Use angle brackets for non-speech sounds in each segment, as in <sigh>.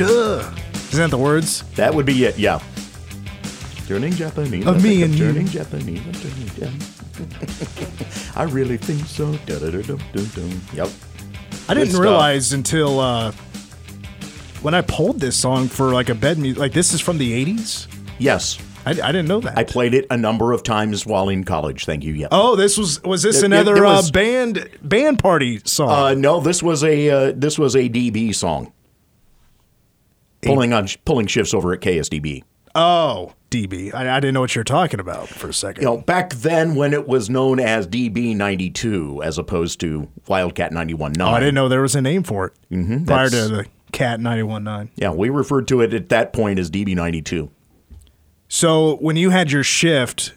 I got your picture. Isn't that the words? That would be it. Yeah. Turning Japanese. Of me and you. turning Japanese. Turning Japanese. <laughs> I really think so. Da-da-da-dum-dum-dum. Yep. I didn't stuff. realize until uh, when I pulled this song for like a bed music. Like this is from the '80s. Yes. I, I didn't know that. I played it a number of times while in college. Thank you. Yep. oh, this was was this It- it- another it was- uh, band band party song? Uh, no, this was a uh, this was a DB song. Pulling on pulling shifts over at KSDB. oh, DB. I, I didn't know what you were talking about for a second. You know, back then when it was known as DB ninety two as opposed to Wildcat ninety one oh, I didn't know there was a name for it Mm-hmm, prior to the Cat 91.9. Yeah, we referred to it at that point as DB ninety two. So when you had your shift,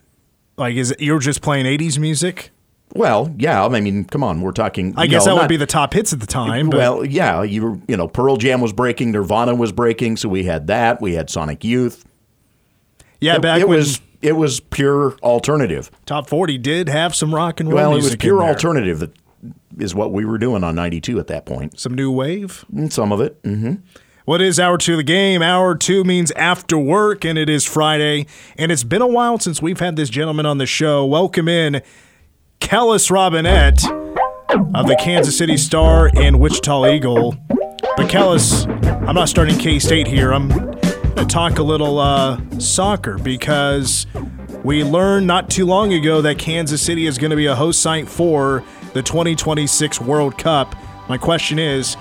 like is it, you're just playing 80s music? Well, yeah, I mean, come on, we're talking. I guess know, that would be the top hits at the time. But Well, yeah, you were, you know, Pearl Jam was breaking, Nirvana was breaking, so we had that. We had Sonic Youth. yeah, it, back it when was it was pure alternative. top 40 did have some rock and roll Well, it was pure alternative that is what we were doing on 92 at that point. Some new wave. Some of it. hmm What is hour two of the game? Hour two means after work, and it is Friday. And it's been a while since we've had this gentleman on the show. Welcome in Kellis Robinett of the Kansas City Star and Wichita Eagle. But Kellis, I'm not starting K State here. I'm going to talk a little uh, soccer because we learned not too long ago that Kansas City is going to be a host site for the 2026 World Cup. My question is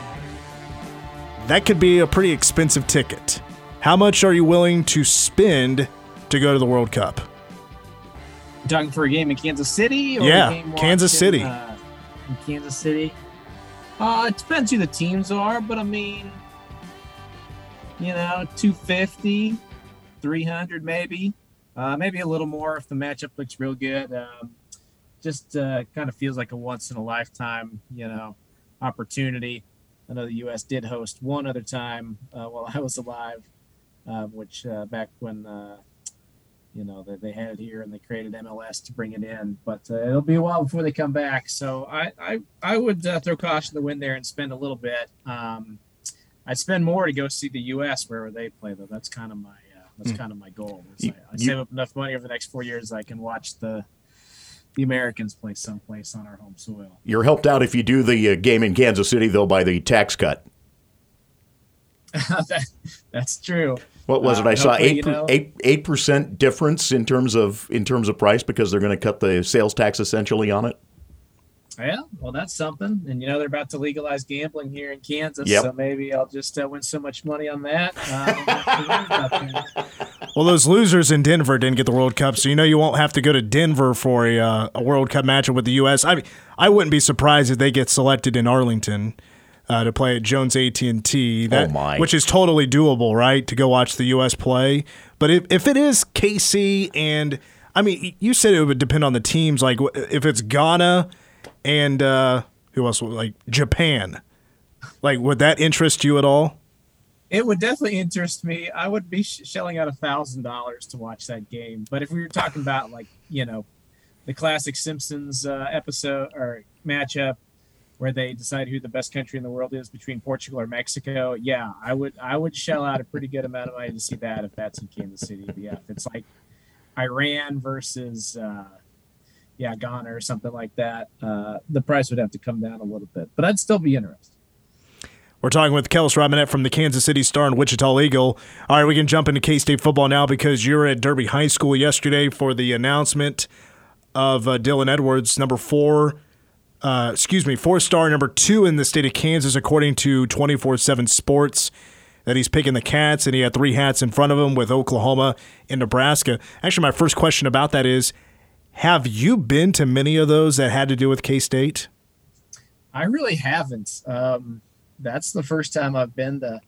that could be a pretty expensive ticket. How much are you willing to spend to go to the World Cup? Talking for a game in Kansas City? Or Yeah, game Kansas City. Uh, in Kansas City. Uh, it depends who the teams are, but I mean, you know, 250, 300 maybe. Uh, maybe a little more if the matchup looks real good. Um, just uh, kind of feels like a once in a lifetime, you know, opportunity. I know the U.S. did host one other time uh, while <laughs> I was alive, uh, which uh, back when uh, you know they, they had it here and they created MLS to bring it in. But uh, it'll be a while before they come back. So I I, I would uh, throw caution to the wind there and spend a little bit. Um, I'd spend more to go see the U.S. wherever they play though. That's kind of my uh, that's kind of my goal. You- I, I you- save up enough money over the next four years I can watch the the Americans play someplace on our home soil. You're helped out if you do the uh, game in Kansas City, though, by the tax cut. <laughs> that, that's true. What was Uh, it? I saw eight, you know, eight, eight percent difference in terms of in terms of price because they're going to cut the sales tax essentially on it. Yeah, well, that's something. And you know they're about to legalize gambling here in Kansas, Yep. so maybe I'll just uh, win so much money on that. Uh, I don't have to worry about that. <laughs> Well, those losers in Denver didn't get the World Cup, so you know you won't have to go to Denver for a, uh, a World Cup matchup with the U.S. I mean, I wouldn't be surprised if they get selected in Arlington uh, to play at Jones AT&T. Oh, my. Which is totally doable, right? To go watch the U.S. play. But if, if it is KC and I mean, you said it would depend on the teams. Like if it's Ghana and uh, who else? Like Japan. Like would that interest you at all? It would definitely interest me. I would be sh- shelling out a thousand dollars to watch that game. But if we were talking about like you know, the classic Simpsons uh, episode or matchup where they decide who the best country in the world is between Portugal or Mexico, yeah, I would I would shell out a pretty good amount of money to see that if that's in Kansas City. But yeah, if it's like Iran versus uh, yeah Ghana or something like that, uh, the price would have to come down a little bit. But I'd still be interested. We're talking with Kellis Robinett from the Kansas City Star and Wichita Eagle. All right, we can jump into K State football now because you were at Derby High School yesterday for the announcement of uh, Dylan Edwards, number four, uh, excuse me, four star number two in the state of Kansas, according to 24 7 Sports. That he's picking the Cats, and he had three hats in front of him with Oklahoma and Nebraska. Actually, my first question about that is Have you been to many of those that had to do with K State? I really haven't. Um, that's the first time I've been to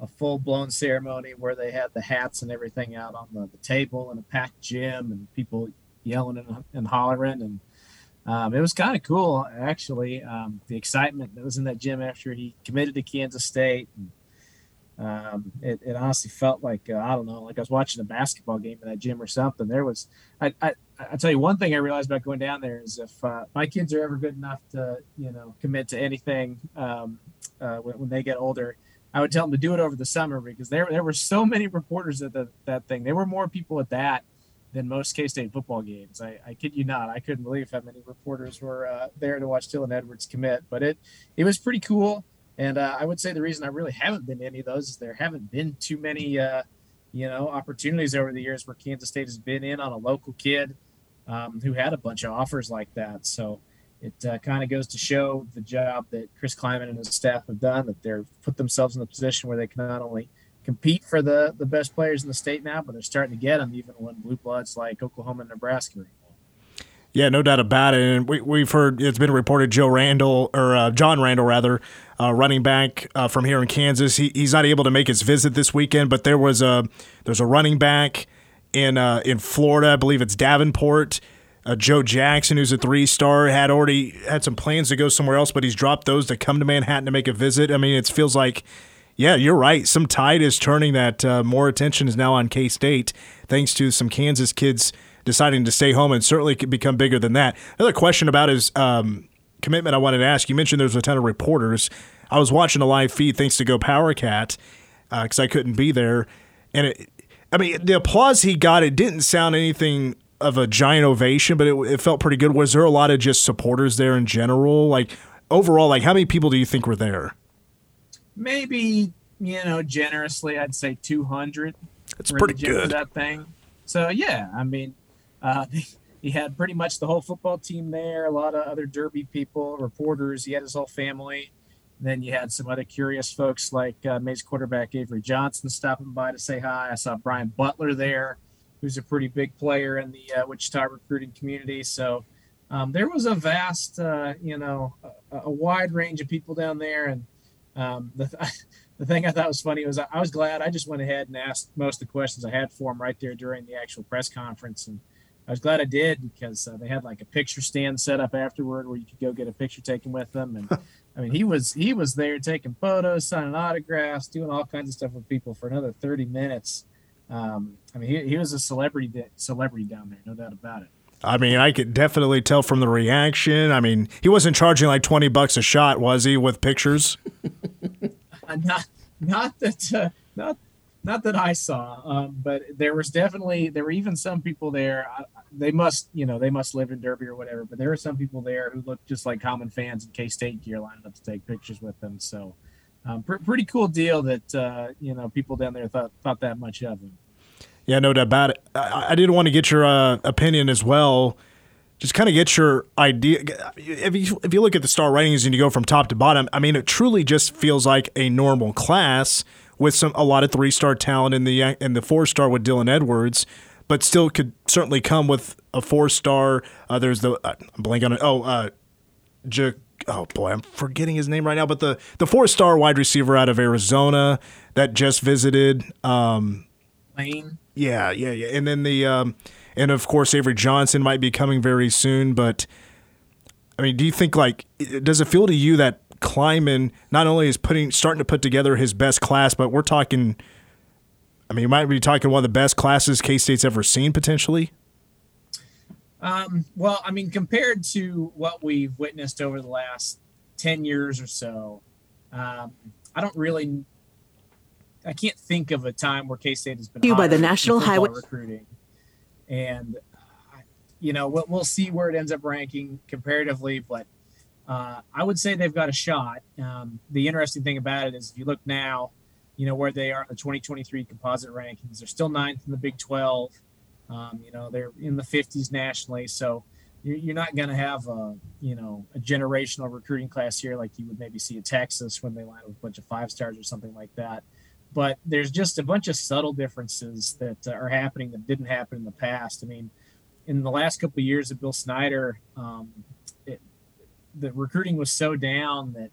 a full blown ceremony where they had the hats and everything out on the, the table and a packed gym and people yelling and, and hollering. And um, it was kind of cool, actually. Um, the excitement that was in that gym after he committed to Kansas State. And, um, it, it honestly felt like, uh, I don't know, like I was watching a basketball game in that gym or something. There was, I, I, I tell you one thing I realized about going down there is if uh, my kids are ever good enough to, you know, commit to anything um, uh, when, when they get older, I would tell them to do it over the summer because there there were so many reporters at the, that thing. There were more people at that than most K State football games. I, I kid you not. I couldn't believe how many reporters were uh, there to watch Dylan Edwards commit. But it it was pretty cool. And uh, I would say the reason I really haven't been to any of those is there haven't been too many, uh, you know, opportunities over the years where Kansas State has been in on a local kid um, who had a bunch of offers like that. So it uh, kind of goes to show the job that Chris Klieman and his staff have done, that they're put themselves in the position where they can not only compete for the, the best players in the state now, but they're starting to get them even when blue bloods like Oklahoma and Nebraska yeah, no doubt about it. And we, we've heard it's been reported Joe Randall or uh, John Randall rather, uh, running back uh, from here in Kansas. He, he's not able to make his visit this weekend, but there was a there's a running back in uh, in Florida. I believe it's Davenport. Uh, Joe Jackson, who's a three star, had already had some plans to go somewhere else, but he's dropped those to come to Manhattan to make a visit. I mean, it feels like, yeah, you're right. Some tide is turning that uh, more attention is now on K State, thanks to some Kansas kids deciding to stay home and certainly could become bigger than that. Another question about his um, commitment I wanted to ask you mentioned there's a ton of reporters. I was watching a live feed thanks to Go Power Cat because uh, I couldn't be there. And it, I mean, the applause he got, it didn't sound anything of a giant ovation, but it, it felt pretty good. Was there a lot of just supporters there in general? Like, overall, like, how many people do you think were there? Maybe, you know, generously, I'd say 200. That's pretty good. that thing. So, yeah, I mean, uh, <laughs> he had pretty much the whole football team there, a lot of other Derby people, reporters. He had his whole family. And then you had some other curious folks like uh, Maize quarterback Avery Johnson stopping by to say hi. I saw Brian Butler there, who's a pretty big player in the uh, Wichita recruiting community. So um, there was a vast, uh, you know, a, a, wide range of people down there. And um, the, <laughs> the thing I thought was funny was I, I was glad I just went ahead and asked most of the questions I had for him right there during the actual press conference. And I was glad I did because uh, they had like a picture stand set up afterward where you could go get a picture taken with them. And <laughs> I mean, he was he was there taking photos, signing autographs, doing all kinds of stuff with people for another thirty minutes. Um, I mean, he, he was a celebrity celebrity down there, no doubt about it. I mean, I could definitely tell from the reaction. I mean, he wasn't charging like twenty bucks a shot, was he, with pictures? uh, not, not that, uh, not, not that I saw. Um, but there was definitely there were even some people there. I, they must, you know, they must live in Derby or whatever. But there were some people there who looked just like common fans in K State gear, lining up to take pictures with them. So, um, pr- pretty cool deal that uh, you know people down there thought thought that much of him. Yeah, no doubt about it. I, I did want to get your uh, opinion as well. Just kind of get your idea. If you if you look at the star ratings and you go from top to bottom, I mean, it truly just feels like a normal class with some a lot of three star talent in the in the four star with Dylan Edwards but still could certainly come with a four star. Uh, there's the uh, I'm blanking on it. Oh, uh, J- oh boy, I'm forgetting his name right now. But the the four star wide receiver out of Arizona that just visited. Um, Lane. Yeah, yeah, yeah. And then the um, and of course Avery Johnson might be coming very soon. But I mean, do you think like does it feel to you that Klieman not only is putting starting to put together his best class, but we're talking I mean, you might be talking one of the best classes K State's ever seen potentially. Um, well, I mean, compared to what we've witnessed over the last 10 years or so, um, I don't really, I can't think of a time where K State has been you by the National Highway recruiting. And, uh, you know, we'll, we'll see where it ends up ranking comparatively, but uh, I would say they've got a shot. Um, the interesting thing about it is if you look now, you know, where they are in the 2023 composite rankings. They're still ninth in the Big 12. Um, you know, they're in the 50s nationally. So you're, not going to have a, you know, a generational recruiting class here like you would maybe see at Texas when they line up a bunch of five stars or something like that. But there's just a bunch of subtle differences that are happening that didn't happen in the past. I mean, in the last couple of years of Bill Snyder, um, it, the recruiting was so down that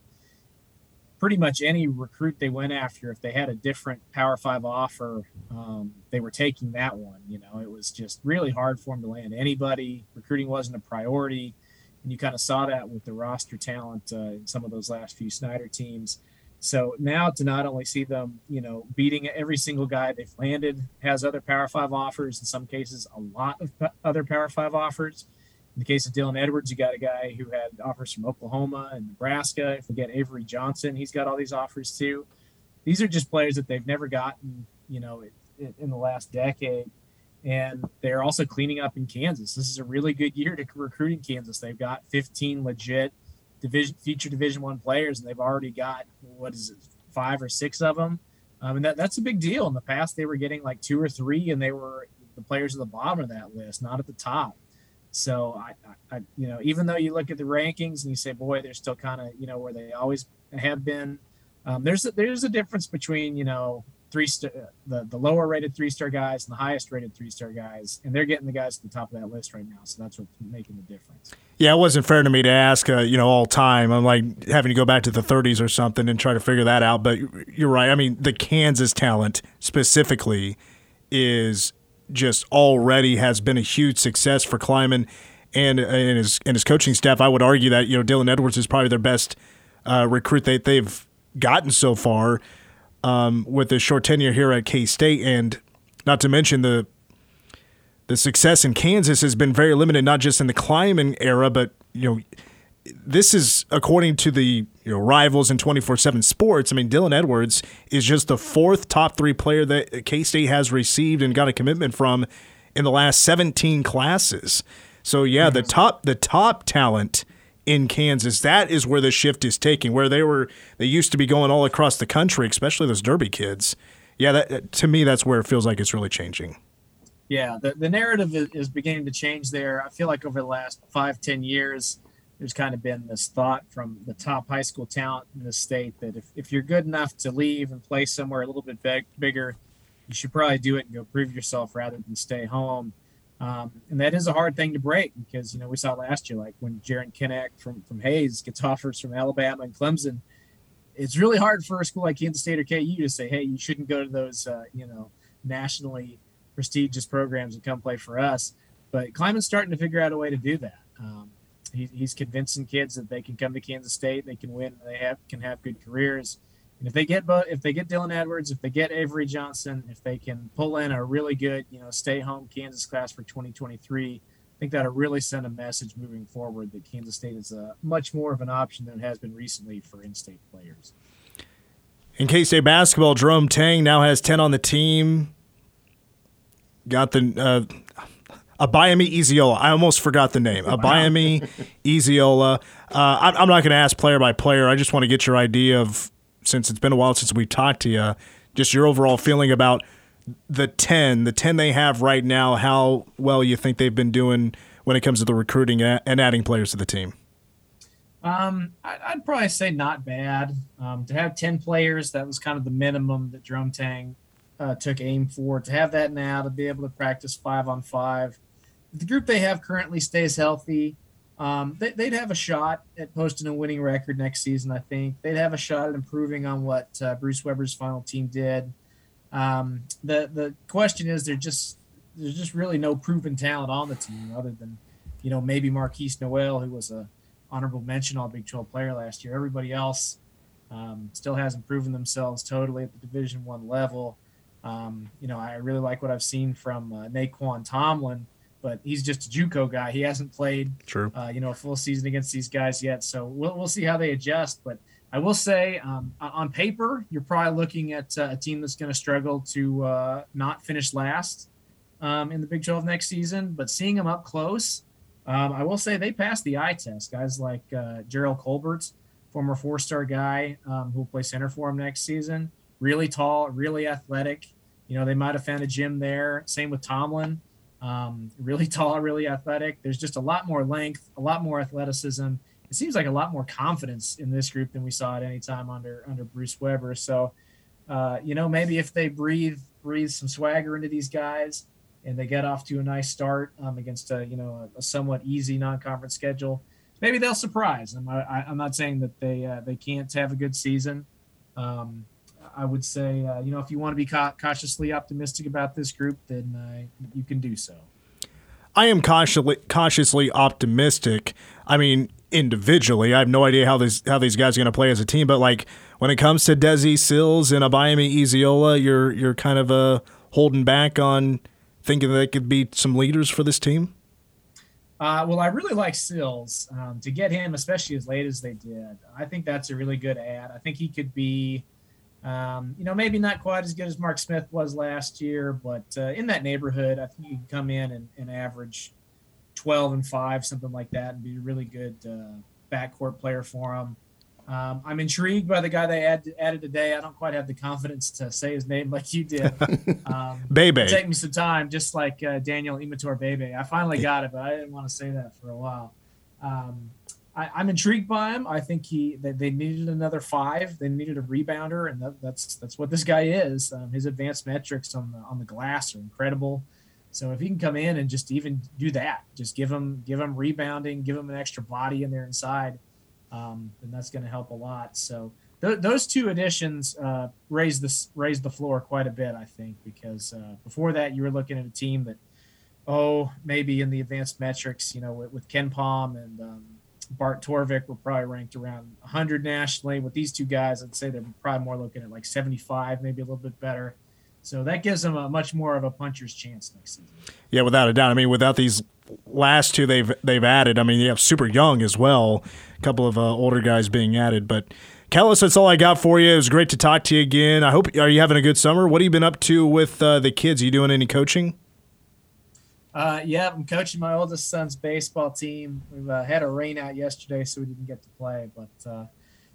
pretty much any recruit they went after, if they had a different Power Five offer, um, they were taking that one. You know, it was just really hard for them to land anybody. Recruiting wasn't a priority, and you kind of saw that with the roster talent uh, in some of those last few Snyder teams. So now to not only see them, you know, beating every single guy they've landed has other Power Five offers. In some cases, a lot of other Power Five offers in the case of Dylan Edwards, you got a guy who had offers from Oklahoma and Nebraska. If we get Avery Johnson, he's got all these offers too. these are just players that they've never gotten, you know, in, the last decade. And they're also cleaning up in Kansas. This is a really good year to recruit in Kansas. They've got 15 legit division future Division One players, and they've already got what is it, five or six of them. Um, and that, that's a big deal. In the past, they were getting like two or three, and they were the players at the bottom of that list, not at the top. So I, I, you know, even though you look at the rankings and you say, boy, they're still kind of, you know, where they always have been. Um, there's a, there's a difference between you know three star the, the lower rated three star guys and the highest rated three star guys, and they're getting the guys at the top of that list right now. So that's what's making the difference. Yeah, it wasn't fair to me to ask, uh, you know, all time. I'm like having to go back to the 30s or something and try to figure that out. But you're right. I mean, the Kansas talent specifically is just already has been a huge success for Klieman and and his and his coaching staff. I would argue that you know Dylan Edwards is probably their best uh, recruit that they've gotten so far um, with his short tenure here at K State, and not to mention the the success in Kansas has been very limited, not just in the Klieman era, but you know this is according to the you know rivals in 24/7 Sports. I mean, Dylan Edwards is just the fourth top 3 player that K-State has received and got a commitment from in the last 17 classes. So yeah, the top the top talent in Kansas, that is where the shift is taking. Where they were they used to be going all across the country, especially those Derby kids. Yeah, that to me that's where it feels like it's really changing. Yeah, the, the narrative is beginning to change there. I feel like over the last five, ten years, there's kind of been this thought from the top high school talent in the state that if, if you're good enough to leave and play somewhere a little bit big, bigger, you should probably do it and go prove yourself rather than stay home. Um, and that is a hard thing to break because, you know, we saw last year, like when Jaren Kanak from, from Hays gets offers from Alabama and Clemson, it's really hard for a school like Kansas State or KU to say, hey, you shouldn't go to those, uh, you know, nationally prestigious programs and come play for us. But Klieman's starting to figure out a way to do that. Um, he, he's convincing kids that they can come to Kansas State, they can win, they have can have good careers. And if they get if they get Dylan Edwards, if they get Avery Johnson, if they can pull in a really good, you know, stay home Kansas class for 2023, I think that'll really send a message moving forward that Kansas State is a much more of an option than it has been recently for in-state players. In K-State basketball, Jerome Tang now has 10 on the team. Got the uh, Abayomi Iyiola. I almost forgot the name. Abayomi Iyiola. <laughs> Uh, I'm not going to ask player by player. I just want to get your idea of, since it's been a while since we talked to you, just your overall feeling about the 10, the 10 they have right now, how well you think they've been doing when it comes to the recruiting and adding players to the team. Um, I'd probably say not bad. Um, to have 10 players, that was kind of the minimum that Jerome Tang uh, took aim for. To have that now, to be able to practice five on five, the group they have currently stays healthy, um, they, would have a shot at posting a winning record next season. I think they'd have a shot at improving on what uh, Bruce Weber's final team did. Um, the the question is, there's just there's just really no proven talent on the team other than you know maybe Markquis Nowell, who was a honorable mention All Big 12 player last year. Everybody else um, still hasn't proven themselves totally at the Division One level. Um, you know, I really like what I've seen from uh, Nae'Qwan Tomlin but he's just a JUCO guy. He hasn't played, True. Uh, you know, a full season against these guys yet. So we'll we'll see how they adjust. But I will say, um, on paper, you're probably looking at uh, a team that's going to struggle to uh, not finish last um, in the Big 12 next season. But seeing them up close, um, I will say they passed the eye test. Guys like uh, Jerrell Colbert, former four-star guy um, who will play center for him next season, really tall, really athletic. You know, they might have found a gym there. Same with Tomlin. Um, really <laughs> tall, really athletic. There's just a lot more length, a lot more athleticism. It seems like a lot more confidence in this group than we saw at any time under under Bruce Weber. So, uh, you know, maybe if they breathe breathe some swagger into these guys and they get off to a nice start um, against a you know a, a somewhat easy non-conference schedule, maybe they'll surprise. I'm, I, am not saying that they uh, they can't have a good season. Um, I would say, uh, you know, if you want to be ca- cautiously optimistic about this group, then uh, you can do so. I am cautiously cautiously optimistic. I mean, individually, I have no idea how these how these guys are going to play as a team. But like when it comes to Desi Sills and Abayomi Iyiola, you're you're kind of uh, holding back on thinking they could be some leaders for this team. Uh, well, I really like Sills. Um, to get him, especially as late as they did, I think that's a really good ad. I think he could be Um, you know, maybe not quite as good as Mark Smith was last year, but uh, in that neighborhood, I think you can come in and, and, average 12 and 5, something like that, and be a really good uh, backcourt player for him. Um, I'm intrigued by the guy they add, added today. I don't quite have the confidence to say his name like you did. <laughs> Um, Bebe. Take me some time, just like uh, Daniel Imator Bebe. I finally got it, but I didn't want to say that for a while. Um, I, am intrigued by him. I think he they, they, needed another five. They needed a rebounder, and that, that's that's what this guy is. Um, his advanced metrics on the on the glass are incredible. So if he can come in and just even do that, just give him give him rebounding, give him an extra body in there inside, um, then that's going to help a lot. So th- those two additions uh, raised the raised the floor quite a bit, I think, because uh, before that you were looking at a team that, oh, maybe in the advanced metrics, you know, with, with Palm and um, Bart Torvik were probably ranked around 100 nationally. With these two guys, I'd say they're probably more looking at like 75, maybe a little bit better. So that gives them a much more of a puncher's chance next season. Yeah, without a doubt. I mean, without these last two they've they've added, I mean, you have super young as well. A couple of uh, older guys being added, but. Kellis, that's all I got for you. It was great to talk to you again. I hope are you having a good summer? What have you been up to with uh, the kids? Are you doing any coaching? Uh, yeah, I'm coaching my oldest son's baseball team. We uh, had a rain out yesterday, so we didn't get to play, but uh,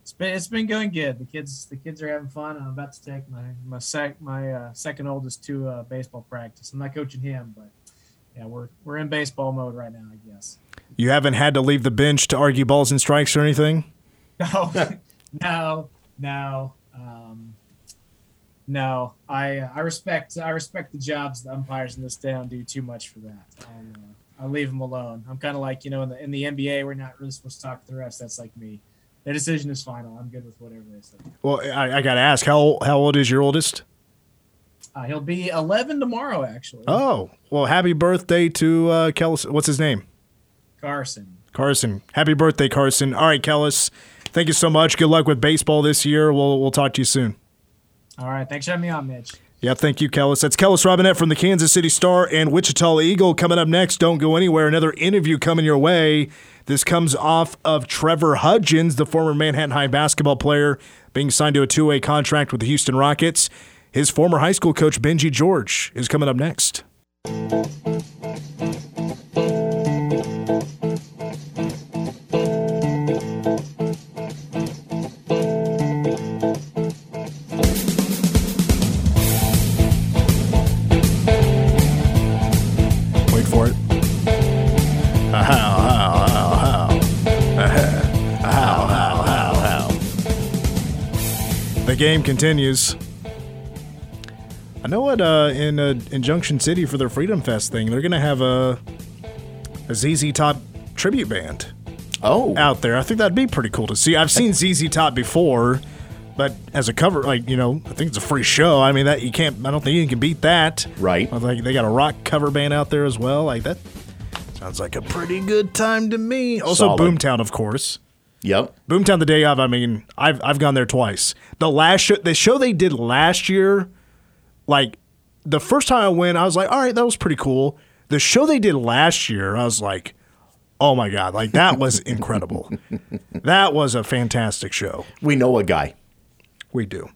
it's been it's been going good. The kids the kids are having fun. I'm about to take my my sec my uh, second oldest to uh, baseball practice. I'm not coaching him, but yeah, we're we're in baseball mode right now, I guess. You haven't had to leave the bench to argue balls and strikes or anything. <laughs> No, <laughs> no, no. Um, no, I uh, I respect I respect the jobs the umpires in this town do too much for that. I'll, uh, I'll leave them alone. I'm kind of like you know in the in the NBA we're not really supposed to talk to the refs. That's like me. Their decision is final. I'm good with whatever they say. Well, I, I got to ask how how old is your oldest? Uh, he'll be 11 tomorrow, actually. Oh, well, happy birthday to uh, Kellis. What's his name? Carson. Carson. Happy birthday, Carson. All right, Kellis. Thank you so much. Good luck with baseball this year. We'll we'll talk to you soon. All right. Thanks for having me on, Mitch. Yeah, thank you, Kellis. That's Kellis Robinett from the Kansas City Star and Wichita Eagle coming up next. Don't go anywhere. Another interview coming your way. This comes off of Trevor Hudgens, the former Manhattan High basketball player, being signed to a two way contract with the Houston Rockets. His former high school coach, Benji George, is coming up next. Game continues. I know what uh, in uh, in Junction City for their Freedom Fest thing, they're gonna have a a ZZ Top tribute band. Oh, out there. I think that'd be pretty cool to see. I've seen ZZ Top before, but as a cover, like you know, I think it's a free show. I mean, that you can't. I don't think you can beat that. Right. Like they got a rock cover band out there as well. Like that sounds like a pretty good time to me. Also, Solid. Boomtown, of course. Yep. Boomtown the day of. I mean, I've I've gone there twice. The last show, the show they did last year, like the first time I went, I was like, all right, that was pretty cool. The show they did last year, I was like, oh my god, like that was <laughs> incredible. that was a fantastic show. We know a guy. We do.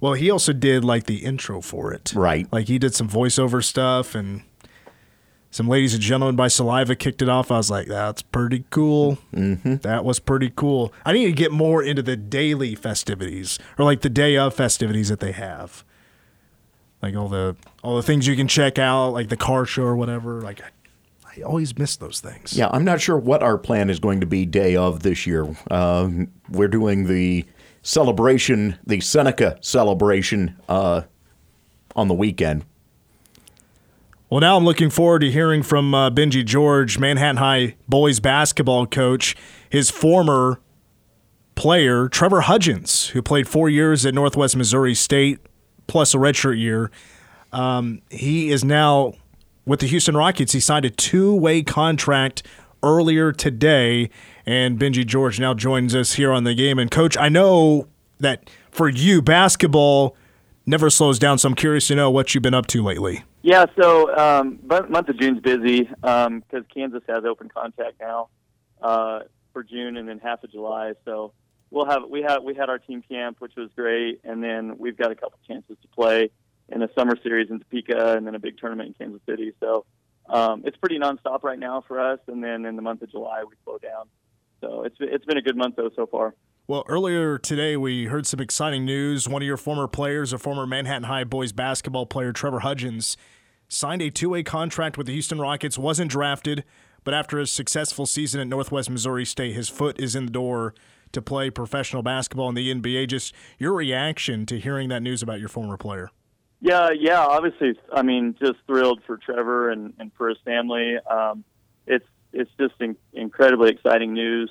Well, he also did like the intro for it. Right. Like he did some voiceover stuff and some ladies and gentlemen by saliva kicked it off. I was like that's pretty cool. Mm-hmm. that was pretty cool. I need to get more into the daily festivities or like the day of festivities that they have. Like all the all the things you can check out like the car show or whatever. Like i always miss those things. Yeah i'm not sure what our plan is going to be day of this year. Uh, we're doing the celebration the seneca celebration uh, on the weekend well, now I'm looking forward to hearing from uh, Benji George, Manhattan High boys basketball coach, his former player, Trevor Hudgens, who played four years at Northwest Missouri State plus a redshirt year. Um, he is now with the Houston Rockets. He signed a two way contract earlier today, and Benji George now joins us here on the game. And, coach, I know that for you, basketball never slows down, so I'm curious to know what you've been up to lately. Yeah, so um, month of June's busy because um, Kansas has open contact now uh, for June and then half of July. So we'll have we have we had our team camp, which was great, and then we've got a couple chances to play in a summer series in Topeka, and then a big tournament in Kansas City. So um, it's pretty nonstop right now for us, and then in the month of July we slow down. So it's it's been a good month though so far. Well, earlier today we heard some exciting news. One of your former players, a former Manhattan High boys basketball player, Trevor Hudgens, signed a two-way contract with the Houston Rockets. wasn't drafted, but after a successful season at Northwest Missouri State, his foot is in the door to play professional basketball in the NBA. Just your reaction to hearing that news about your former player. Yeah, yeah. Obviously, I mean, just thrilled for Trevor and, and for his family. Um, it's it's just in, incredibly exciting news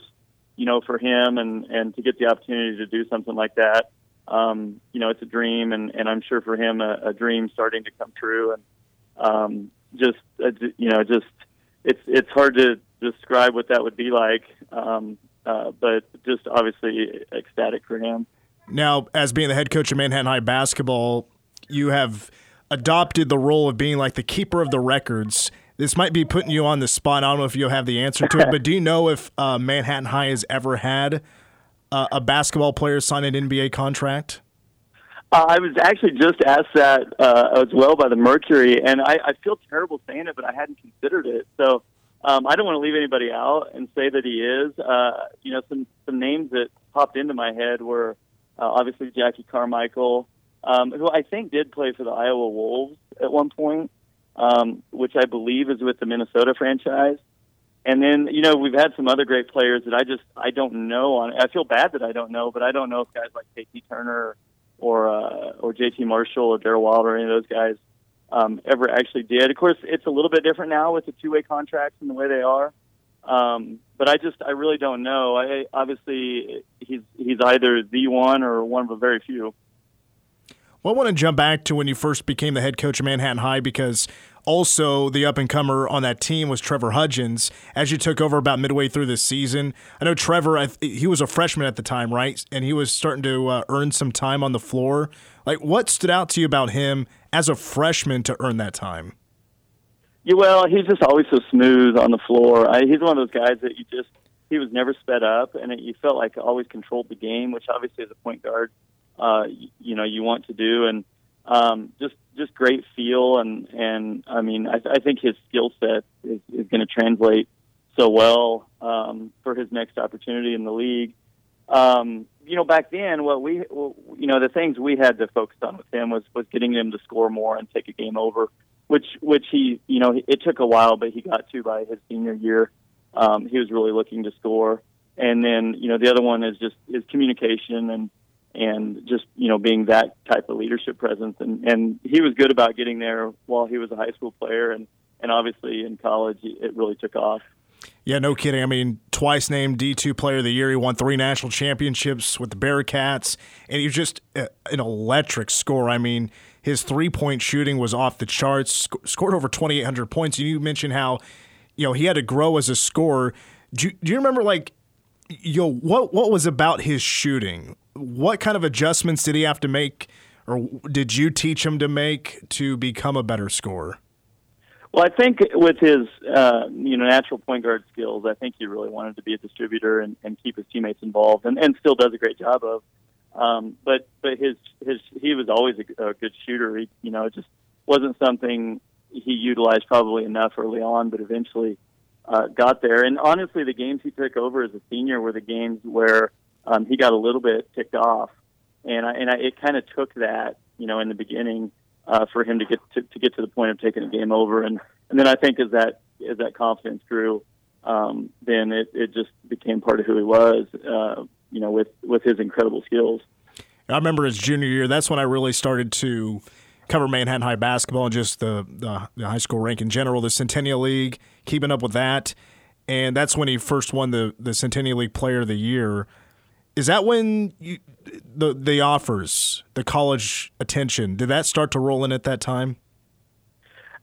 you know, for him and, and to get the opportunity to do something like that, um, you know, it's a dream and, and I'm sure for him a, a dream starting to come true and, um, just, uh, you know, just, it's, it's hard to describe what that would be like. Um, uh, but just obviously ecstatic for him. Now, as being the head coach of Manhattan High basketball, you have adopted the role of being like the keeper of the records this might be putting you on the spot. I don't know if you have the answer to it, but do you know if uh, Manhattan High has ever had uh, a basketball player sign an NBA contract? Uh, I was actually just asked that uh, as well by the Mercury, and I, I feel terrible saying it, but I hadn't considered it. So um, I don't want to leave anybody out and say that he is. Uh, you know, some some names that popped into my head were uh, obviously Jackie Carmichael, um, who I think did play for the Iowa Wolves at one point um, which I believe is with the Minnesota franchise. And then you know we've had some other great players that I just I don't know on. I feel bad that I don't know, but I don't know if guys like KT Turner or uh, or JT Marshall or Darrell Wilder or any of those guys um, ever actually did. Of course, it's a little bit different now with the two way contracts and the way they are. Um, but I just I really don't know. I obviously he's he's either the one or one of a very few. Well, I want to jump back to when you first became the head coach of Manhattan High because also the up and comer on that team was Trevor Hudgens. As you took over about midway through the season, I know Trevor, he was a freshman at the time, right? And he was starting to uh, earn some time on the floor. Like, what stood out to you about him as a freshman to earn that time? Yeah, well, he's just always so smooth on the floor. I, he's one of those guys that you just he was never sped up, and it, you felt like always controlled the game, which obviously as a point guard uh, you, know you want to do, and um, just just great feel, and and I mean I, I think his skill set is, is going to translate so well um, for his next opportunity in the league. Um, you know, back then, what we, you know, the things we had to focus on with him was was getting him to score more and take a game over, which which he, you know, it took a while, but he got to by his senior year. Um, he was really looking to score, and then you know the other one is just his communication and and just you know being that type of leadership presence and and he was good about getting there while he was a high school player and and obviously in college it really took off yeah, no kidding. I mean, twice named D2 Player of the Year. He won three national championships with the Bearcats, and he's just uh, an electric scorer. I mean, his three point shooting was off the charts, sc- scored over 2,800 points. You mentioned how, you know, he had to grow as a scorer. Do you, do you remember, like, yo, what, what was about his shooting? What kind of adjustments did he have to make, or did you teach him to make to become a better scorer? Well, I think with his uh, you know natural point guard skills, I think he really wanted to be a distributor and, and keep his teammates involved, and, and still does a great job of. Um, but but his his he was always a, a good shooter. He, you know, it just wasn't something he utilized probably enough early on, but eventually uh, got there. And honestly, the games he took over as a senior were the games where um, he got a little bit ticked off, and I, and I, it kind of took that, you know, in the beginning uh, for him to get to, to get to the point of taking a game over, and and then I think as that as that confidence grew, um, then it, it just became part of who he was, uh, you know, with with his incredible skills. I remember his junior year. That's when I really started to cover Manhattan High basketball and just the, the, the high school rank in general, the Centennial League, keeping up with that. And that's when he first won the, the Centennial League Player of the Year is that when you, the the offers, the college attention, did that start to roll in at that time?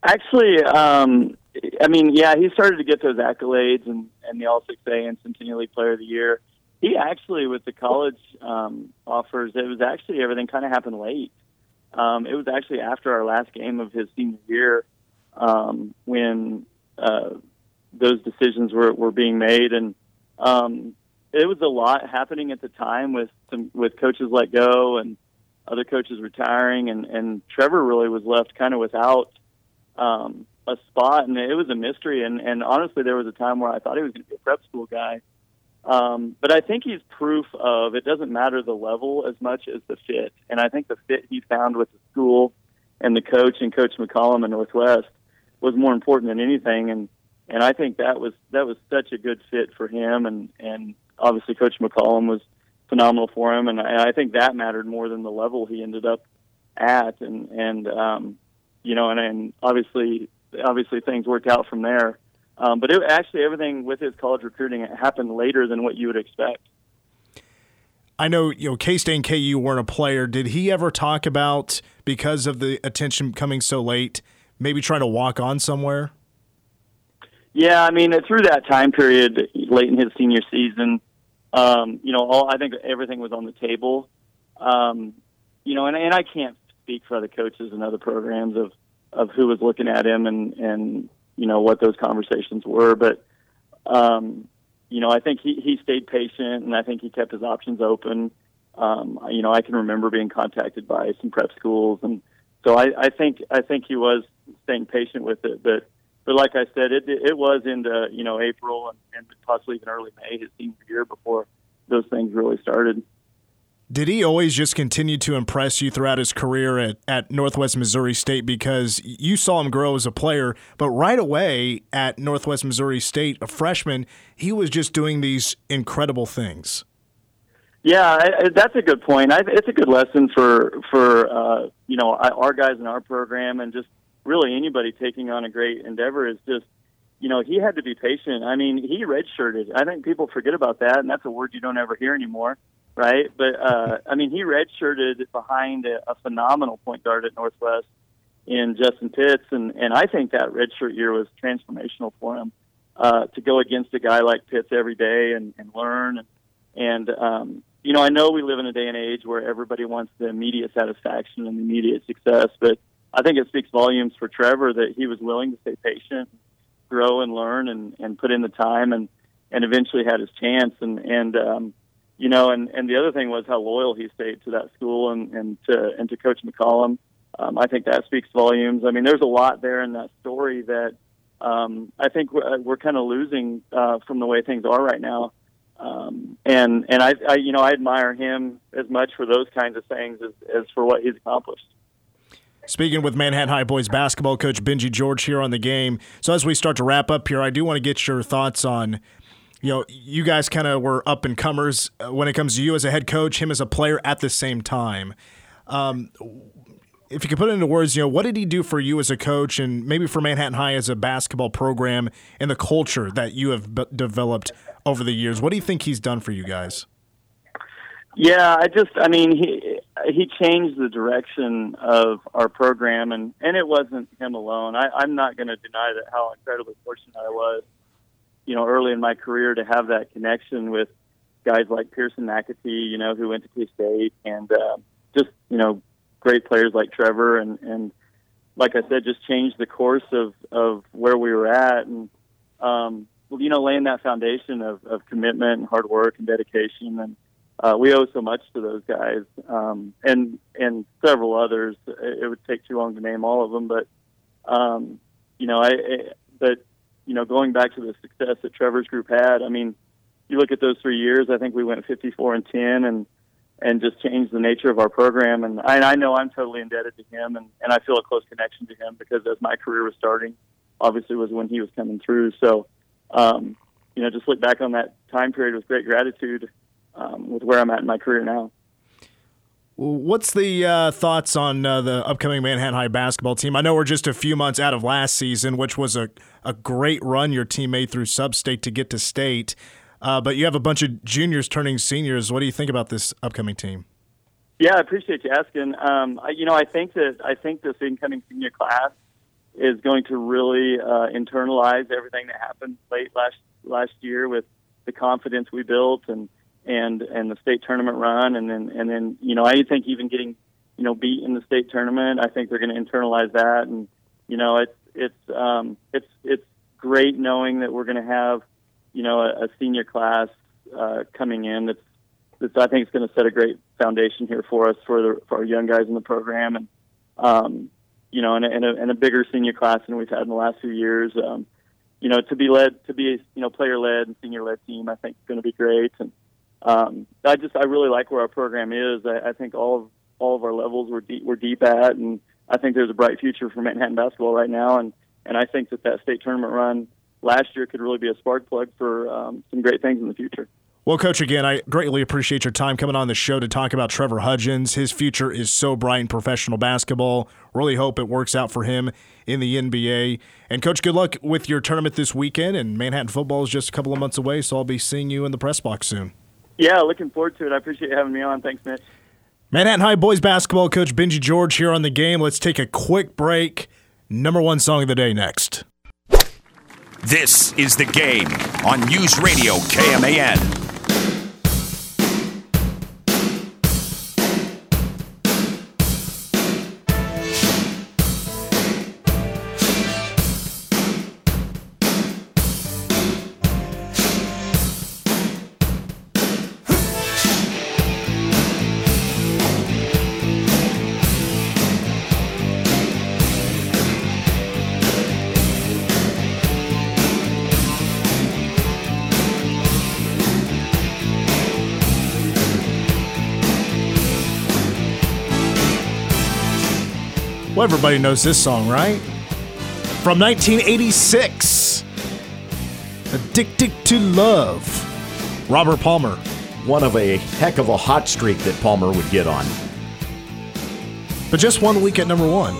Actually, um, I mean, yeah, he started to get those accolades and, and the All Six A and Centennial League Player of the Year. He actually, with the college um, offers, it was actually everything kind of happened late. Um, it was actually after our last game of his senior year um, when uh, those decisions were, were being made, and um, it was a lot happening at the time with some with coaches let go and other coaches retiring, and and Trevor really was left kind of without um, a spot, and it was a mystery. And and honestly, there was a time where I thought he was going to be a prep school guy. Um, but I think he's proof of it doesn't matter the level as much as the fit. And I think the fit he found with the school and the coach and Coach McCollum in Northwest was more important than anything. And and I think that was that was such a good fit for him. And and obviously Coach McCollum was phenomenal for him. And I, I think that mattered more than the level he ended up at. And and um, you know, and, and obviously obviously things worked out from there. Um, but it, actually, everything with his college recruiting happened later than what you would expect. I know you know K State and KU weren't a player. Did he ever talk about because of the attention coming so late, maybe trying to walk on somewhere? Yeah, I mean through that time period, late in his senior season, um, you know, all I think everything was on the table. Um, you know, and, and I can't speak for other coaches and other programs of of who was looking at him and and you know what those conversations were. But um, you know, I think he he stayed patient, and I think he kept his options open. Um, you know, I can remember being contacted by some prep schools, and so I, I think I think he was staying patient with it. But but like I said, it it was into you know April and, and possibly even early May his senior year before those things really started. Did he always just continue to impress you throughout his career at, at Northwest Missouri State because you saw him grow as a player, but right away at Northwest Missouri State, a freshman, he was just doing these incredible things. Yeah, I, that's a good point. I, it's a good lesson for for uh, you know our guys in our program and just really anybody taking on a great endeavor is just you know he had to be patient. I mean, he redshirted. I think people forget about that, and that's a word you don't ever hear anymore right? But uh, <laughs> I mean, he redshirted behind a, a phenomenal point guard at Northwest in Justin Pitts, and and I think that redshirt year was transformational for him uh, to go against a guy like Pitts every day and, and learn. And, and um, you know, I know we live in a day and age where everybody wants the immediate satisfaction and immediate success, but I think it speaks volumes for Trevor that he was willing to stay patient, grow and learn, and and put in the time, and and eventually had his chance. And and um, you know, and, and the other thing was how loyal he stayed to that school and, and to and to Coach McCollum. Um, I think that speaks volumes. I mean, there's a lot there in that story that um, I think we're, we're kind of losing uh, from the way things are right now. Um, and and I, I, you know, I admire him as much for those kinds of things as, as for what he's accomplished. Speaking with Manhattan High boys basketball coach Benji George here on the game. So as we start to wrap up here, I do want to get your thoughts on you know, you guys kind of were up and comers uh, when it comes to you as a head coach, him as a player at the same time. Um, if you could put it into words, you know, what did he do for you as a coach, and maybe for Manhattan High as a basketball program and the culture that you have b- developed over the years? What do you think he's done for you guys? Yeah, I just, I mean, he he changed the direction of our program, and and it wasn't him alone. I, I'm not going to deny that how incredibly fortunate I was you know, early in my career to have that connection with guys like Pierson McAtee, you know, who went to K State, and uh, just you know, great players like Trevor, and and like I said, just changed the course of of where we were at, and um, you know, laying that foundation of, of commitment and hard work and dedication, and uh, we owe so much to those guys, um, and and several others. It would take too long to name all of them, but um, you know, I, I but you know, going back to the success that Trevor's group had, I mean, you look at those three years. I think we went 54 and 10, and and just changed the nature of our program. And I, I know I'm totally indebted to him, and and I feel a close connection to him because as my career was starting, obviously was when he was coming through. So, um, you know, just look back on that time period with great gratitude um, with where I'm at in my career now. What's the uh, thoughts on uh, the upcoming Manhattan High basketball team? I know we're just a few months out of last season, which was a, a great run your team made through sub-state to get to state. Uh, but you have a bunch of juniors turning seniors. What do you think about this upcoming team? Yeah, I appreciate you asking. Um, I, you know, I think that I think this incoming senior class is going to really uh, internalize everything that happened late last last year with the confidence we built and and and the state tournament run, and then and then you know I think even getting you know beat in the state tournament, I think they're going to internalize that, and you know it's it's um, it's it's great knowing that we're going to have you know a, a senior class uh, coming in. That's, that's I think is going to set a great foundation here for us for the for our young guys in the program, and um, you know, and, and, a, and a bigger senior class than we've had in the last few years. Um, you know, to be led to be a you know player led and senior led team, I think is going to be great. And um, I just I really like where our program is. I, I think all of all of our levels we're deep, we're deep at, and I think there's a bright future for Manhattan basketball right now. And and I think that that state tournament run last year could really be a spark plug for um, some great things in the future. Well, Coach, again, I greatly appreciate your time coming on the show to talk about Trevor Hudgens. His future is so bright in professional basketball. Really hope it works out for him in the NBA. And, Coach, good luck with your tournament this weekend. And Manhattan football is just a couple of months away, so I'll be seeing you in the press box soon. Yeah, looking forward to it. I appreciate you having me on. Thanks, Mitch. Manhattan High boys basketball coach Benji George here on the game. Let's take a quick break. Number one song of the day next. This is the game on News Radio KMAN. Well, everybody knows this song, right? From 1986 Addicted to Love. Robert Palmer. One of a heck of a hot streak that Palmer would get on. But just one week at number one.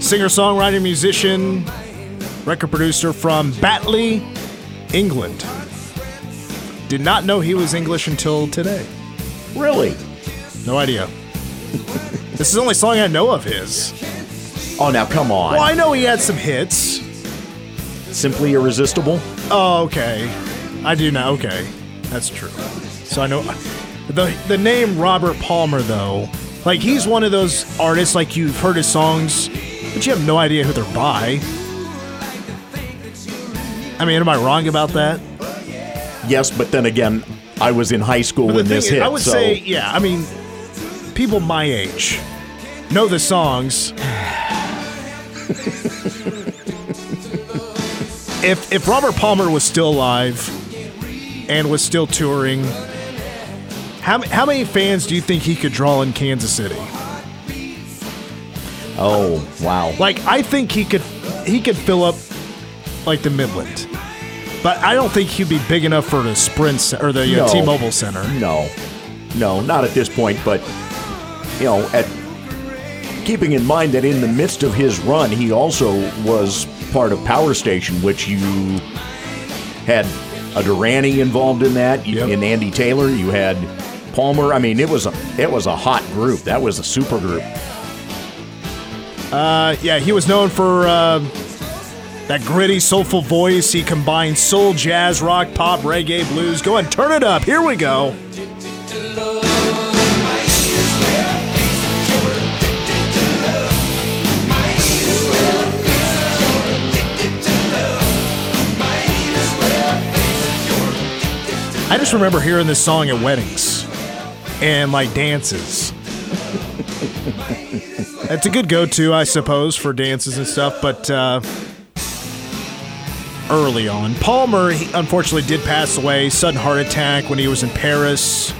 Singer, songwriter, musician, record producer from Batley, England. Did not know he was English until today. Really? No idea. <laughs> this is the only song I know of his. Oh, now come on. Well, I know he had some hits. Simply irresistible? Oh, okay. I do know. Okay, that's true. So I know the the name Robert Palmer though. Like he's one of those artists like you've heard his songs, but you have no idea who they're by. I mean, am I wrong about that? Yes, but then again, I was in high school when this is, hit. I would so say, yeah. I mean, people my age know the songs. if if Robert Palmer was still alive and was still touring, how how many fans do you think he could draw in Kansas City? oh wow. Like, I think he could he could fill up like the Midland, but I don't think he'd be big enough for the Sprint or the uh, T-Mobile Center. No, no, not at this point. But you know, at keeping in mind that in the midst of his run, he also was part of Power Station, which you had a Durante involved in that, you- Yep. and Andy Taylor. You had Palmer. I mean, it was a it was a hot group. That was a super group. Uh, yeah, he was known for uh, that gritty, soulful voice. He combined soul, jazz, rock, pop, reggae, blues. Go and turn it up. Here we go. I just remember hearing this song at weddings and like dances. It's a good go-to, I suppose, for dances and stuff. But uh, early on, Palmer unfortunately did pass away, sudden heart attack when he was in Paris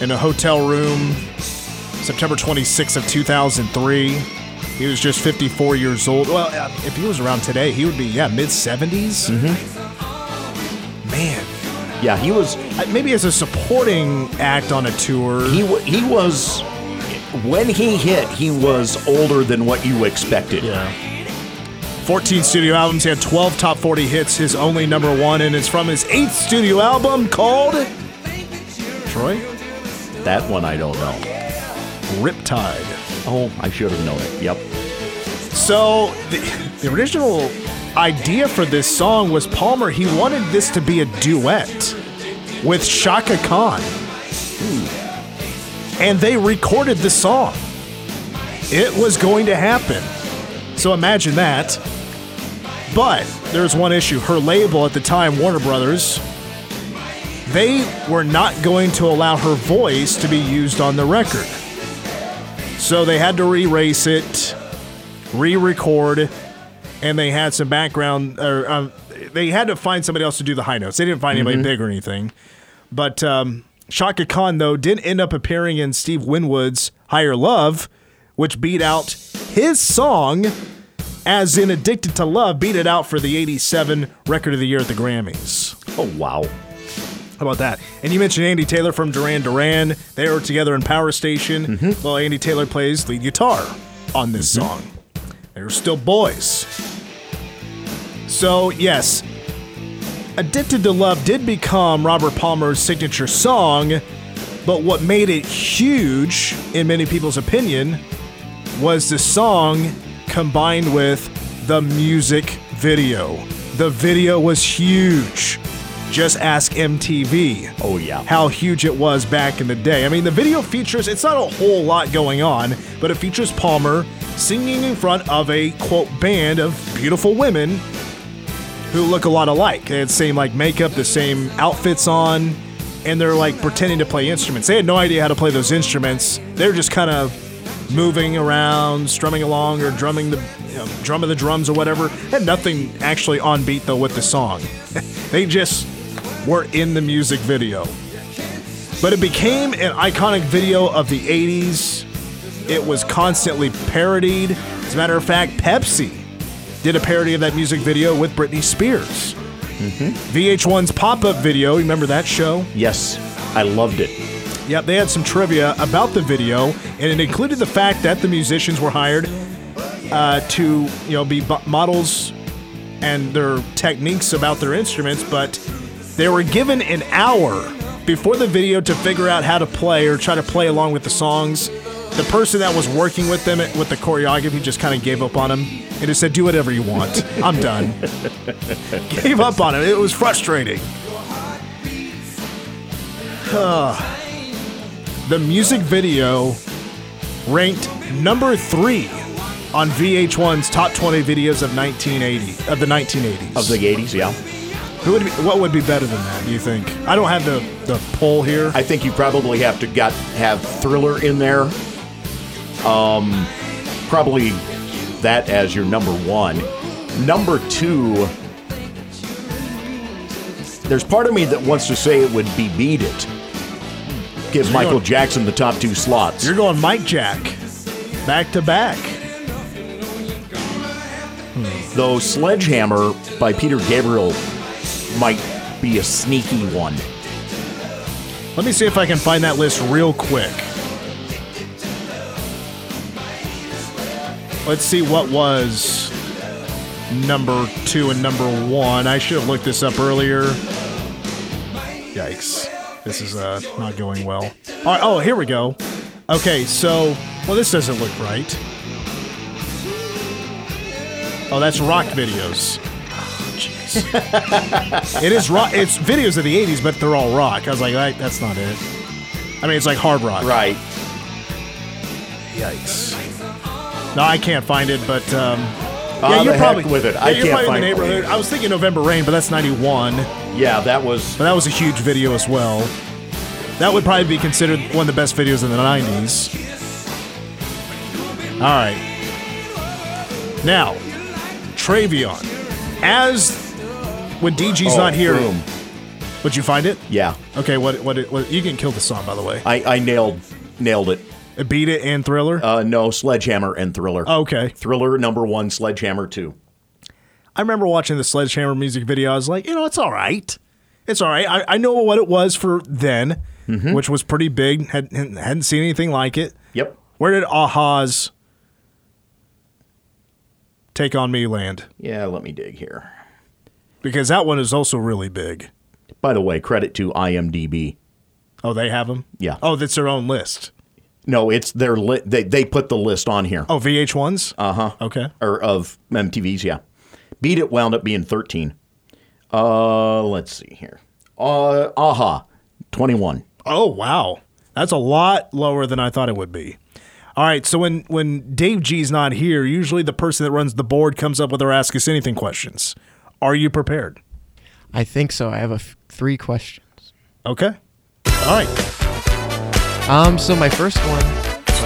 in a hotel room, September 26th of 2003. He was just 54 years old. Well, uh, if he was around today, he would be yeah mid 70s. Mm-hmm. Yeah, he was Uh, maybe as a supporting act on a tour. he he was when he hit, he was older than what you expected. Yeah. 14 studio albums. He had 12 top 40 hits. His only number one, and it's from his eighth studio album called Troy That one I don't know. Riptide. Oh, I should have known it. Yep. So the, the original idea for this song was Palmer. He wanted this to be a duet with Chaka Khan, and they recorded the song. It was going to happen. So imagine that. But there's one issue. Her label at the time, Warner Brothers, they were not going to allow her voice to be used on the record. So they had to re race it, re record, and they had some background, or um, they had to find somebody else to do the high notes. They didn't find anybody big or anything. But um, Chaka Khan, though, did end up appearing in Steve Winwood's Higher Love, which beat out his song, as in Addicted to Love, beat it out for the 87 Record of the Year at the Grammys. Oh wow. How about that? And you mentioned Andy Taylor from Duran Duran. They were together in Power Station. Well, Andy Taylor plays lead guitar on this song. They were still boys. So, yes, Addicted to Love did become Robert Palmer's signature song, but what made it huge, in many people's opinion, was the song combined with the music video. The video was huge. Just ask MTV Oh yeah. how huge it was back in the day. I mean, the video features, it's not a whole lot going on, but it features Palmer singing in front of a quote band of beautiful women who look a lot alike. They had the same like makeup, the same outfits on, and they're like pretending to play instruments. They had no idea how to play those instruments. They're just kind of moving around, strumming along, or drumming the you know, drumming the drums or whatever. Had nothing actually on beat though with the song. <laughs> they just were in the music video. But it became an iconic video of the 80s. It was constantly parodied. As a matter of fact, Pepsi did a parody of that music video with Britney Spears. VH1's pop up video, remember that show? Yes, I loved it. Yep, they had some trivia about the video, and it included the fact that the musicians were hired uh, to, you know, be bu- models and their techniques about their instruments, but they were given an hour before the video to figure out how to play or try to play along with the songs. The person that was working with them with the choreography just kind of gave up on him and just said, "Do whatever you want. I'm done." <laughs> gave up on him. It was frustrating. the music video ranked number three on VH1's top 20 videos of 1980 of the 1980s. Of the 80s, yeah. Who would be, what would be better than that? Do you think? I don't have the the poll here. I think you probably have to got have Thriller in there. Um, probably that as your number one. Number two, there's part of me that wants to say it would be Beat It. Give Michael going- Jackson the top two slots. You're going Mike Jack, back to back. Though Sledgehammer by Peter Gabriel might be a sneaky one. Let me see if I can find that list real quick. Let's see what was number two and number one. I should have looked this up earlier. Yikes. This is uh, not going well. All right, oh, here we go. Okay, so, well, this doesn't look right. Oh, that's rock videos. Oh, Jeez. it is rock. It's videos of the 80s, but they're all rock. I was like, that, that's not it. I mean, it's like hard rock. Right. Yikes. No, I can't find it, but um, Ah, the heck with it. Yeah, I you're can't probably find in it. the neighborhood. I was thinking November Rain, but that's 91. Yeah, that was. But that was a huge video as well. That would probably be considered one of the best videos in the 90s. All right. Now, Travion. As when DG's Oh, not here, boom. would you find it? Yeah, Okay, what, what, what, you can kill the song, by the way. I, I nailed nailed it. Beat It and Thriller? Uh, no, Sledgehammer and Thriller. okay. Thriller number one, Sledgehammer two. I remember watching the Sledgehammer music video. I was like, you know, it's all right. It's all right. I, I know what it was for then, which was pretty big. Had, hadn't seen anything like it. Yep. Where did a-ha's Take On Me land? Yeah, let me dig here. Because that one is also really big. By the way, credit to IMDb. Oh, they have them? Yeah. Oh, that's their own list. No, it's their li- they they put the list on here. Oh, VH1s? Uh huh. Okay. Or of MTV's, yeah. Beat It wound up being 13. Uh, let's see here. Uh, a-ha, 21. Oh, wow. That's a lot lower than I thought it would be. All right, so when, when Dave G's not here, usually the person that runs the board comes up with our Ask Us Anything questions. Are you prepared? I think so. I have a f- three questions. Okay. All right. Um, so my first one,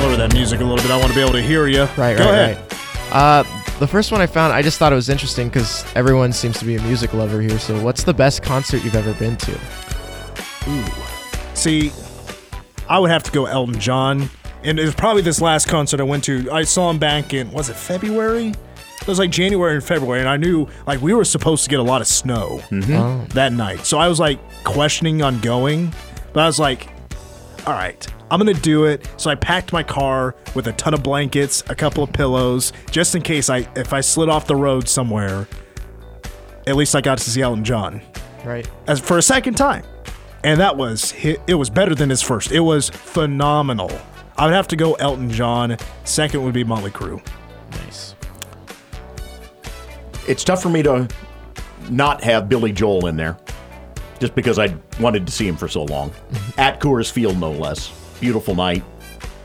lower that music a little bit. I want to be able to hear you. right, Go right, ahead. right. Uh, the first one I found, I just thought it was interesting because everyone seems to be a music lover here. So, what's the best concert you've ever been to? Ooh. See, I would have to go Elton John. And it was probably this last concert I went to. I saw him back in, was it February? It was like January and February. And I knew, like, we were supposed to get a lot of snow Oh, that night. So I was, like, questioning on going. But I was like, all right, I'm going to do it. So I packed my car with a ton of blankets, a couple of pillows, just in case I, if I slid off the road somewhere, at least I got to see Elton John right. as for a second time, and that was it was better than his first. It was phenomenal. I would have to go Elton John. Second would be Motley Crue. Nice. It's tough for me to not have Billy Joel in there, just because I wanted to see him for so long. <laughs> At Coors Field, no less. Beautiful night.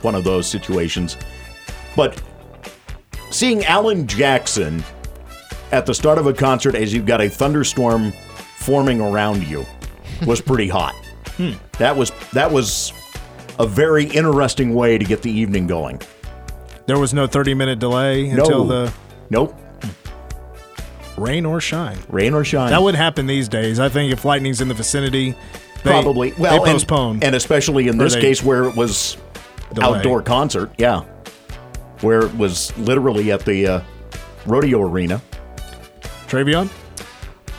One of those situations. But seeing Alan Jackson at the start of a concert as you've got a thunderstorm forming around you <laughs> was pretty hot. Hmm. That was that was a very interesting way to get the evening going. There was no 30 minute delay No. until the Nope. Rain or shine. Rain or shine. That would happen these days. I think if lightning's in the vicinity, they, Probably. Well, they and- postpone. And, especially in this case where it was delay. outdoor concert, yeah, where it was literally at the uh, rodeo arena. Travion.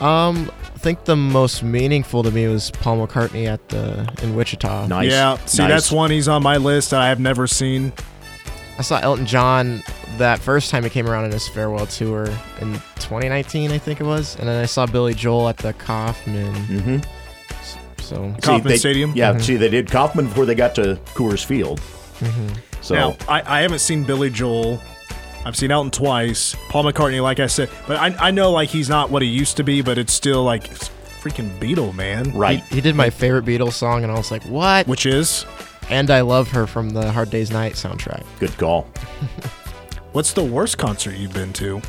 Um, I think the most meaningful to me was Paul McCartney at the in Wichita. Nice. Yeah. See, Nice. that's one he's on my list. That I have never seen. I saw Elton John that first time he came around in his farewell tour in 2019, I think it was, and then I saw Billy Joel at the Kauffman. Mm-hmm. So Kauffman Stadium? Yeah. See, they did Kauffman before they got to Coors Field. So Now, I, I haven't seen Billy Joel. I've seen Elton twice. Paul McCartney, like I said, but I, I know like he's not what he used to be, but it's still like it's freaking Beatle, man. right. he, he did my favorite Beatles song, and I was like, "What?" Which is And I love her from the Hard Day's Night soundtrack. Good call. <laughs> what's the worst concert you've been to?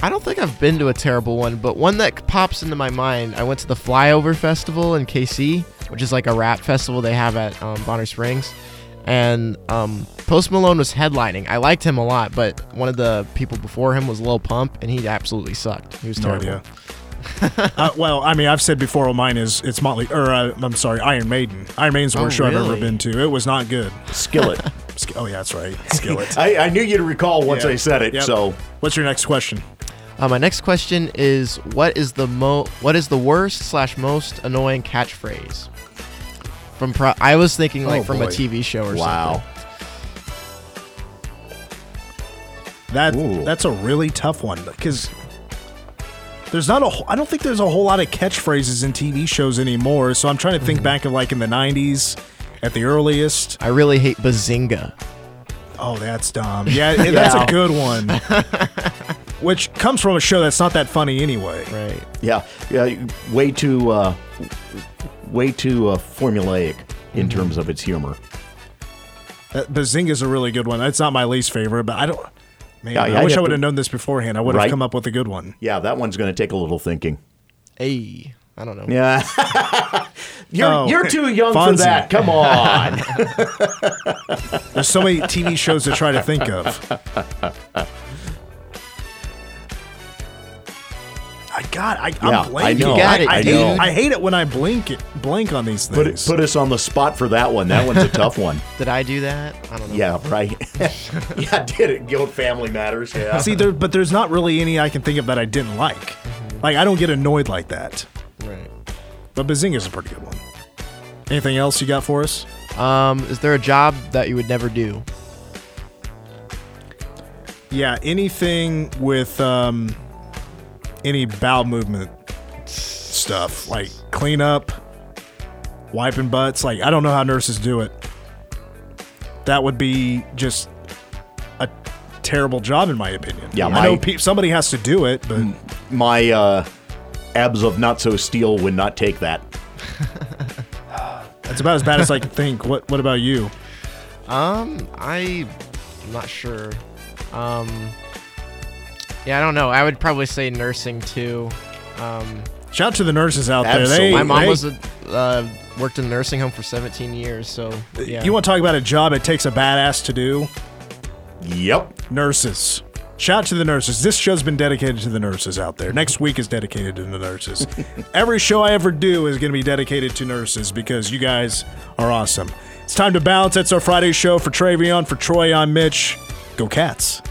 I don't think I've been to a terrible one, but one that pops into my mind. I went to the Flyover Festival in KC, which is like a rap festival they have at um, Bonner Springs, and um, Post Malone was headlining. I liked him a lot, but one of the people before him was Lil Pump, and he absolutely sucked. He was No terrible. idea. <laughs> uh, well, I mean, I've said before. Well, mine is it's Motley, or uh, I'm sorry, Iron Maiden. Iron Maiden's the Oh, worst show I've ever been to. It was not good. Skillet. <laughs> Sk- Oh yeah, that's right, Skillet. <laughs> I, I knew you'd recall once Yeah. I said it. Yep. So What's your next question? Uh, my next question is: What is the mo? What is the worst slash most annoying catchphrase? From pro- I was thinking like Oh, from a. TV show or something. wow. That Ooh. that's a really tough one because there's not a. wh- I don't think there's a whole lot of catchphrases in TV shows anymore. So I'm trying to think Mm-hmm. back of like in the '90s, at the earliest. I really hate Bazinga. Oh, that's dumb. Yeah, it- <laughs> that's a good one. <laughs> Which comes from a show that's not that funny anyway. Right. Yeah. Yeah. Way too. Uh, way too uh, formulaic in Mm-hmm. terms of its humor. That Bazinga's a really good one. That's not my least favorite, but I don't. Man, Yeah, yeah, I I'd wish I have would to- have known this beforehand. I would have Right. come up with a good one. Yeah, that one's going to take a little thinking. Hey, I don't know. Yeah. <laughs> you're Oh. you're too young Fonzie. for that. Come on. <laughs> There's so many TV shows to try to think of. I got. I, Yeah, I'm blanking. I know. You got it, I, I dude. hate, I hate it when I blink it, blank on these put things. it, put us on the spot for that one. That one's a tough one. <laughs> Did I do that? I don't know. Yeah, right. <laughs> yeah, I did it. Guild Family Matters. Yeah. See, there, but there's not really any I can think of that I didn't like. Mm-hmm. Like I don't get annoyed like that. Right. But Bazinga's a pretty good one. Anything else you got for us? Um, is there a job that you would never do? Yeah, anything with um, any bowel movement stuff, like cleanup, wiping butts. Like I don't know how nurses do it. That would be just a terrible job, in my opinion. Yeah, I my- know pe- somebody has to do it, but My uh, abs of not so steel would not take that. that's about as bad as I can think. What What about you? Um, I, I'm not sure. Um, yeah, I don't know. I would probably say nursing too. Um, Shout out to the nurses out there. Absolutely. They, my mom they- was a uh, worked in a nursing home for 17 years. So yeah. You want to talk about a job it takes a badass to do? Yep. Nurses. Shout out to the nurses. This show's been dedicated to the nurses out there. Next week is dedicated to the nurses. <laughs> Every show I ever do is going to be dedicated to nurses because you guys are awesome. It's time to bounce. That's our Friday show for Travion. For Troy, I'm Mitch. Go Cats.